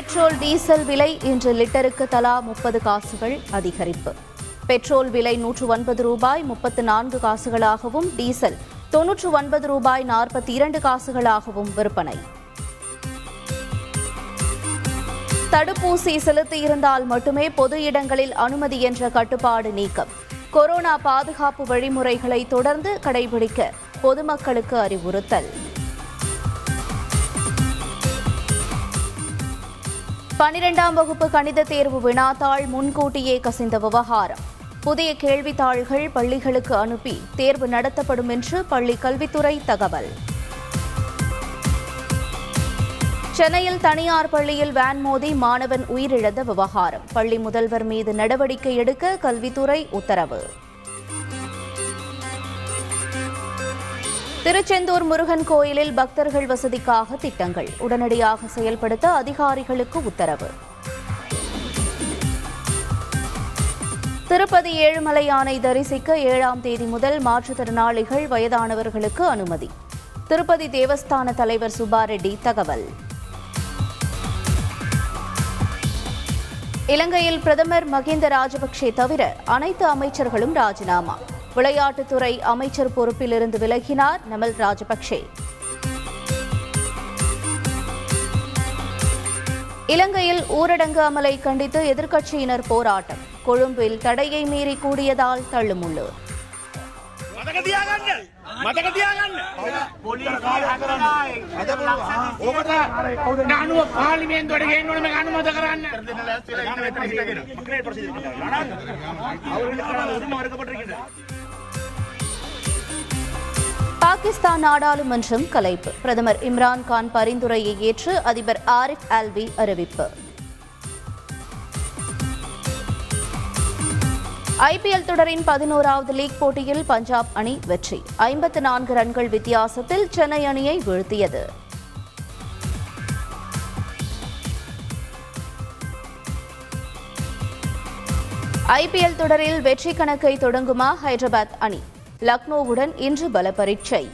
Petrol diesel விலை இன்று லிட்டருக்கு தலா முப்பது காசுகள் அதிகரிப்பு. பெட்ரோல் விலை நூற்று ஒன்பது ரூபாய் முப்பத்து நான்கு காசுகளாகவும் டீசல் தொன்னூற்று ஒன்பது ரூபாய் நாற்பத்தி இரண்டு காசுகளாகவும் விற்பனை. தடுப்பூசி செலுத்தியிருந்தால் மட்டுமே பொது இடங்களில் அனுமதி என்ற கட்டுப்பாடு நீக்கம். கொரோனா பாதுகாப்பு வழிமுறைகளை தொடர்ந்து கடைபிடிக்க பொதுமக்களுக்கு அறிவுறுத்தல். பனிரெண்டாம் வகுப்பு கணித தேர்வு வினாத்தாள் முன்கூட்டியே கசிந்த விவகாரம். புதிய கேள்வித்தாள்கள் பள்ளிகளுக்கு அனுப்பி தேர்வு நடத்தப்படும் என்று பள்ளி கல்வித்துறை தகவல். சென்னையில் தனியார் பள்ளியில் வேன் மோதி மாணவன் உயிரிழந்த விவகாரம். பள்ளி முதல்வர் மீது நடவடிக்கை எடுக்க கல்வித்துறை உத்தரவு. திருச்செந்தூர் முருகன் கோயிலில் பக்தர்கள் வசதிக்காக திட்டங்கள். உடனடியாக செயல்படுத்த அதிகாரிகளுக்கு உத்தரவு. திருப்பதி ஏழுமலை யானை தரிசிக்க ஏழாம் தேதி முதல் மாற்றுத்திறனாளிகள் வயதானவர்களுக்கு அனுமதி. திருப்பதி தேவஸ்தான தலைவர் சுபாரெட்டி தகவல். இலங்கையில் பிரதமர் மகிந்த ராஜபக்சே தவிர அனைத்து அமைச்சர்களும் ராஜினாமா. விளையாட்டுத்துறை அமைச்சர் பொறுப்பிலிருந்து விலகினார் நமல் ராஜபக்சே இலங்கையில் ஊரடங்கு அமலை கண்டித்து எதிர்க்கட்சியினர் போராட்டம். கொழும்பில் தடையை மீறி கூடியதால் தள்ளுமுள்ளு. மறுக்கப்பட்டிருக்கின்றன பாகிஸ்தான் நாடாளுமன்றம் கலைப்பு. பிரதமர் இம்ரான் கான் பரிந்துரையை ஏற்று அதிபர் ஆரிஃப் ஆல்வி அறிவிப்பு. ஐபிஎல் தொடரின் பதினோராவது லீக் போட்டியில் பஞ்சாப் அணி வெற்றி. ஐம்பத்து நான்கு ரன்கள் வித்தியாசத்தில் சென்னை அணியை வீழ்த்தியது. ஐபிஎல் தொடரில் வெற்றி கணக்கை தொடங்குமா ஹைதராபாத் அணி? லக்னோவுடன் இன்று பல பரீட்சை